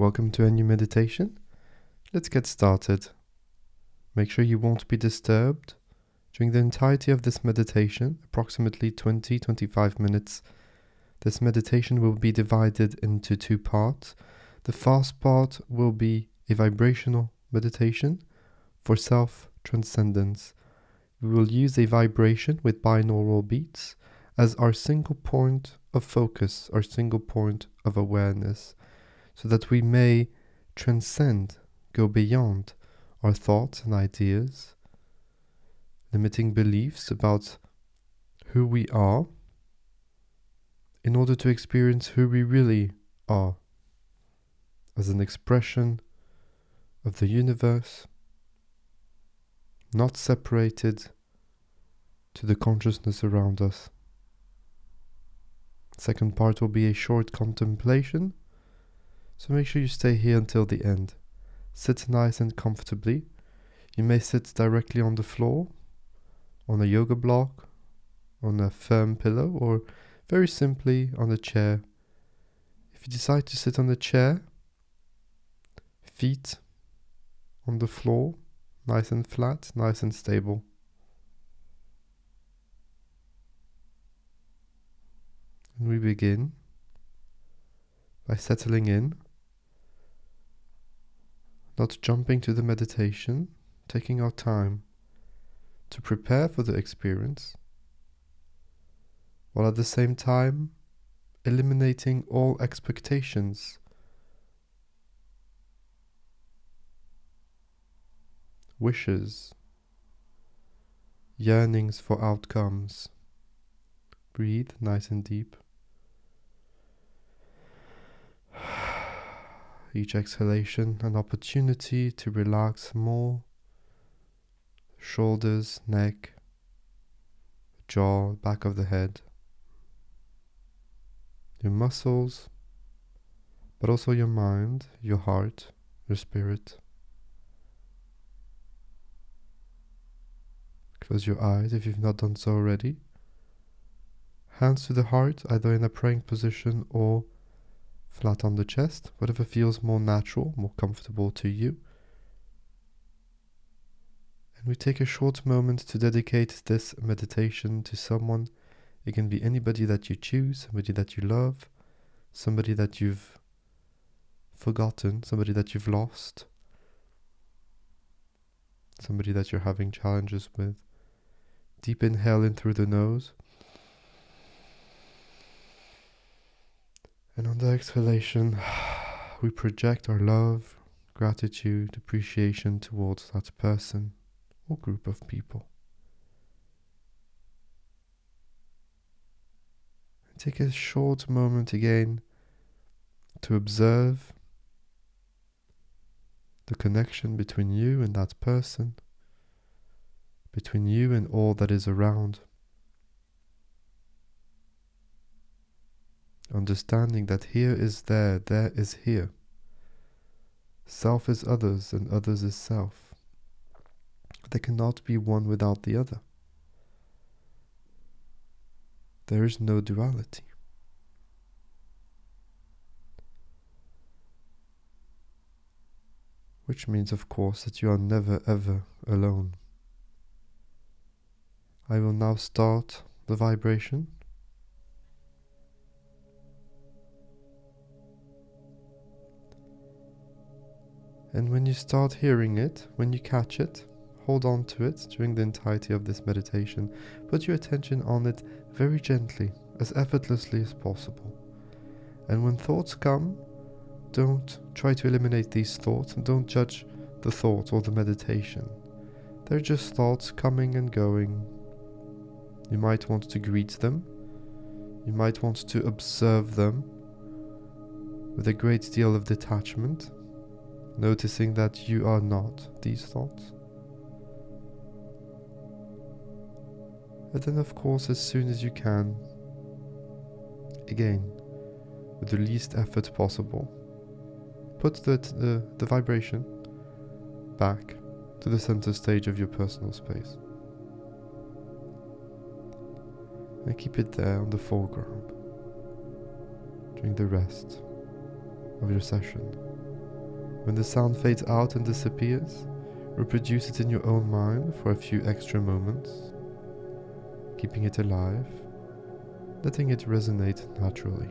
Welcome to a new meditation. Let's get started. Make sure you won't be disturbed during the entirety of this meditation, approximately 20 25 minutes. This meditation will be divided into two parts. The first part will be a vibrational meditation for self transcendence. We will use a vibration with binaural beats as our single point of focus, our single point of awareness so that we may transcend, go beyond our thoughts and ideas, limiting beliefs about who we are, in order to experience who we really are as an expression of the universe, not separated to the consciousness around us. Second part will be a short contemplation so make sure you stay here until the end. Sit nice and comfortably. You may sit directly on the floor, on a yoga block, on a firm pillow, or very simply on a chair. If you decide to sit on the chair, feet on the floor, nice and flat, nice and stable. And we begin by settling in not jumping to the meditation, taking our time to prepare for the experience, while at the same time eliminating all expectations. Wishes, yearnings for outcomes. Breathe nice and deep. Each exhalation an opportunity to relax more shoulders, neck, jaw, back of the head, your muscles, but also your mind, your heart, your spirit. Close your eyes if you've not done so already. Hands to the heart, either in a praying position or flat on the chest, whatever feels more natural, more comfortable to you. And we take a short moment to dedicate this meditation to someone. It can be anybody that you choose, somebody that you love, somebody that you've forgotten, somebody that you've lost, somebody that you're having challenges with. Deep inhale in through the nose. And on the exhalation, we project our love, gratitude, appreciation towards that person or group of people. Take a short moment again to observe the connection between you and that person, between you and all that is around. Understanding that here is there, there is here. Self is others, and others is self. There cannot be one without the other. There is no duality. Which means, of course, that you are never ever alone. I will now start the vibration. And when you start hearing it, when you catch it, hold on to it during the entirety of this meditation. Put your attention on it very gently, as effortlessly as possible. And when thoughts come, don't try to eliminate these thoughts and don't judge the thought or the meditation. They're just thoughts coming and going. You might want to greet them. You might want to observe them with a great deal of detachment noticing that you are not these thoughts. And then, of course, as soon as you can, again, with the least effort possible, put the, the, the vibration back to the center stage of your personal space. And keep it there on the foreground during the rest of your session. When the sound fades out and disappears, reproduce it in your own mind for a few extra moments, keeping it alive, letting it resonate naturally.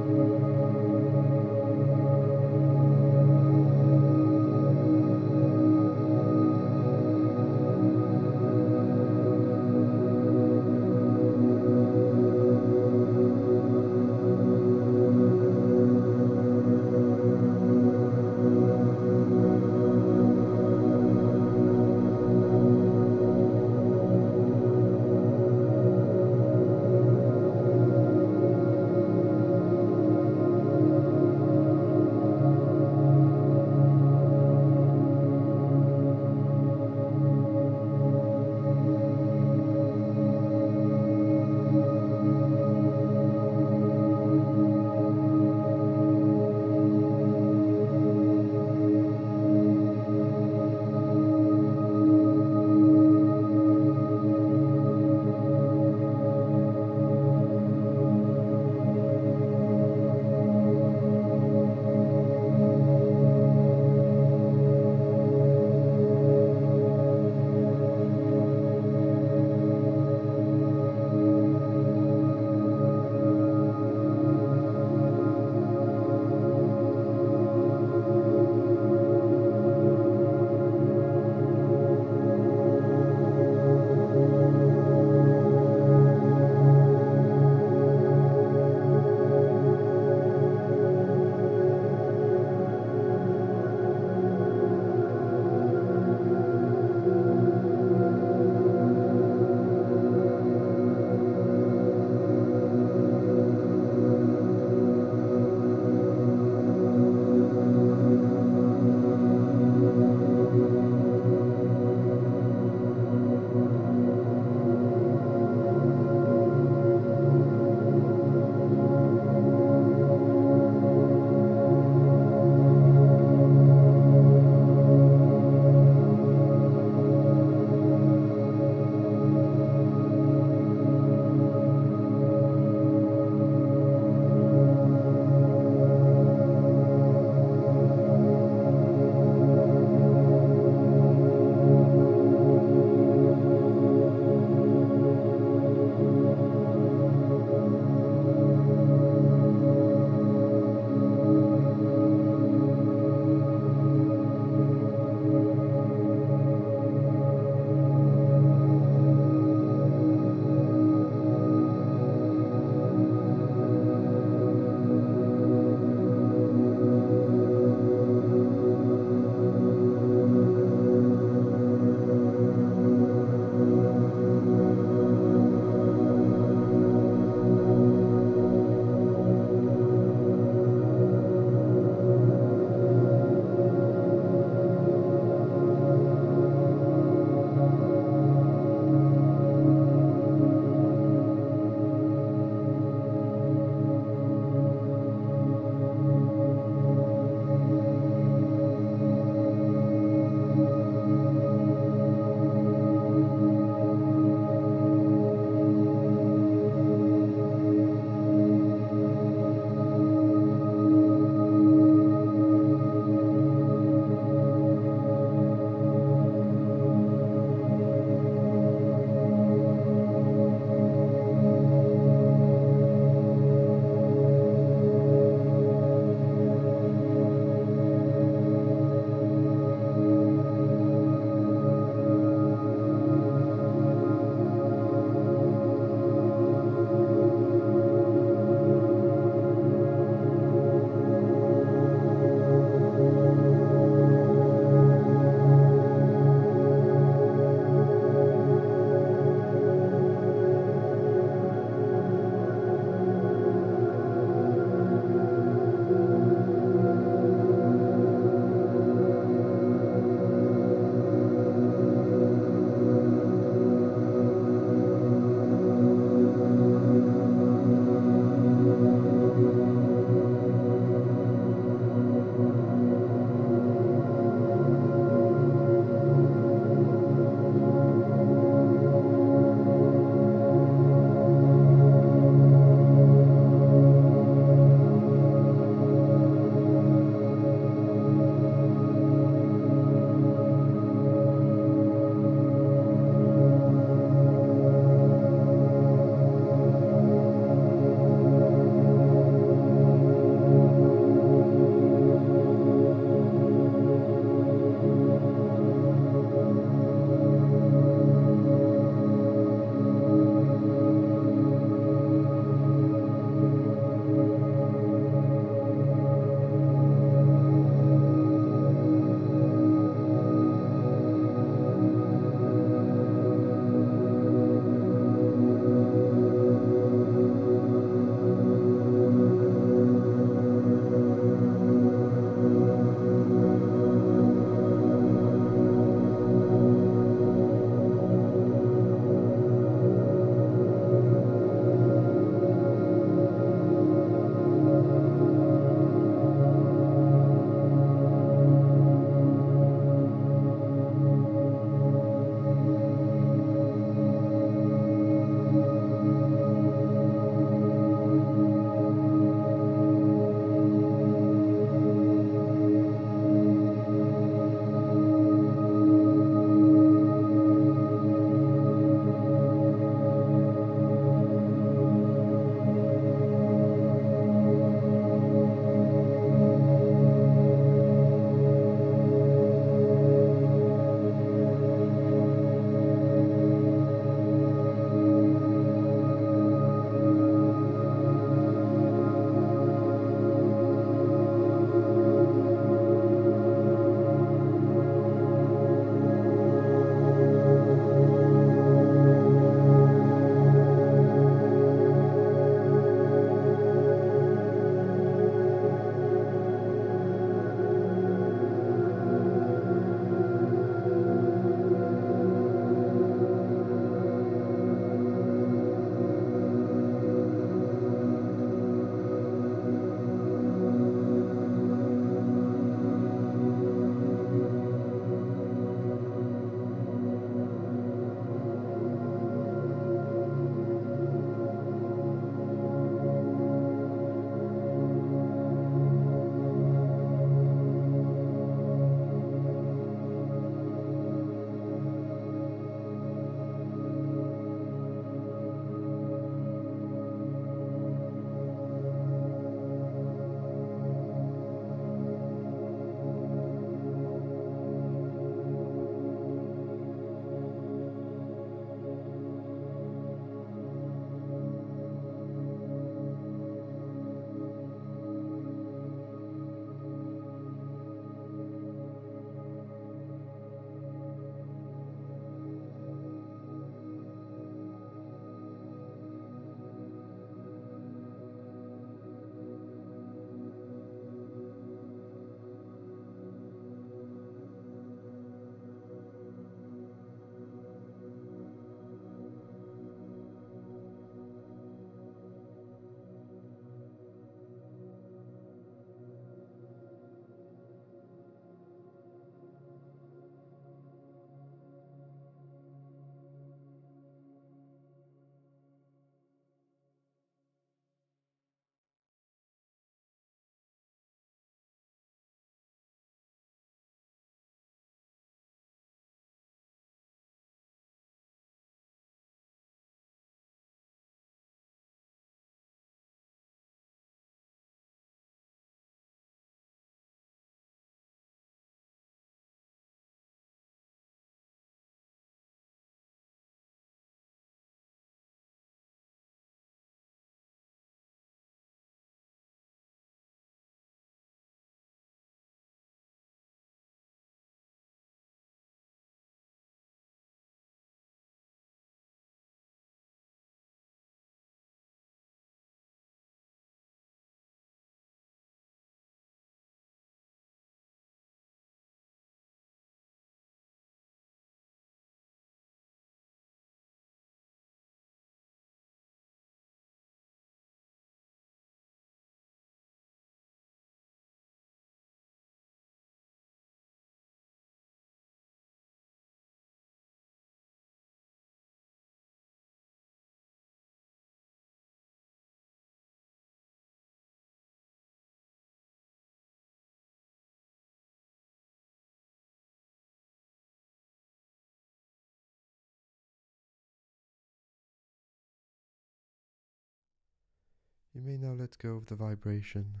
You may now let go of the vibration.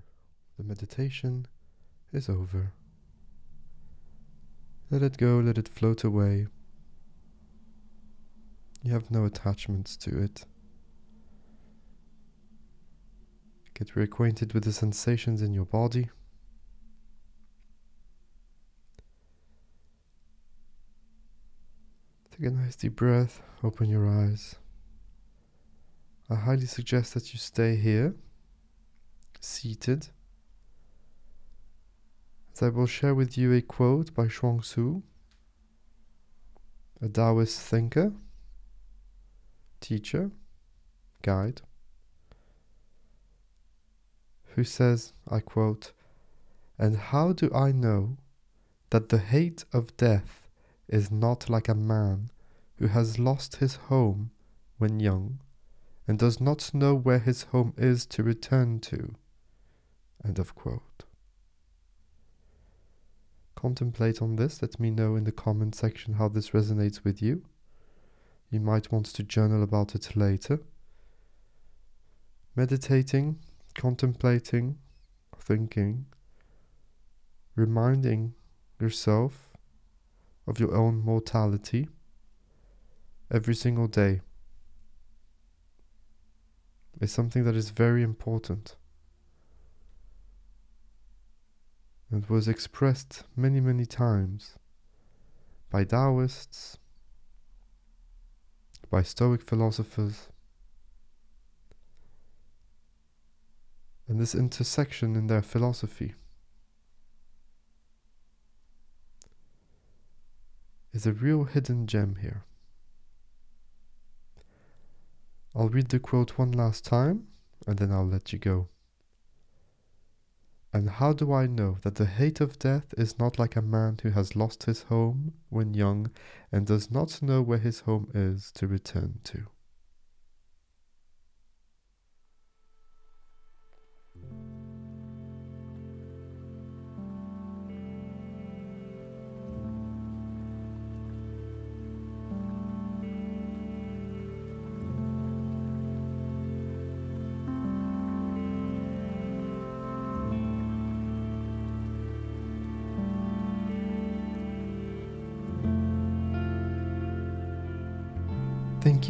The meditation is over. Let it go, let it float away. You have no attachments to it. Get reacquainted with the sensations in your body. Take a nice deep breath, open your eyes. I highly suggest that you stay here, seated, as I will share with you a quote by Chuang Tzu, a Taoist thinker, teacher, guide, who says, I quote, And how do I know that the hate of death is not like a man who has lost his home when young and does not know where his home is to return to. Contemplate on this. Let me know in the comment section how this resonates with you. You might want to journal about it later. Meditating, contemplating, thinking, reminding yourself of your own mortality every single day is something that is very important and was expressed many, many times by Taoists, by Stoic philosophers. And this intersection in their philosophy is a real hidden gem here. I'll read the quote one last time and then I'll let you go. And how do I know that the hate of death is not like a man who has lost his home when young and does not know where his home is to return to?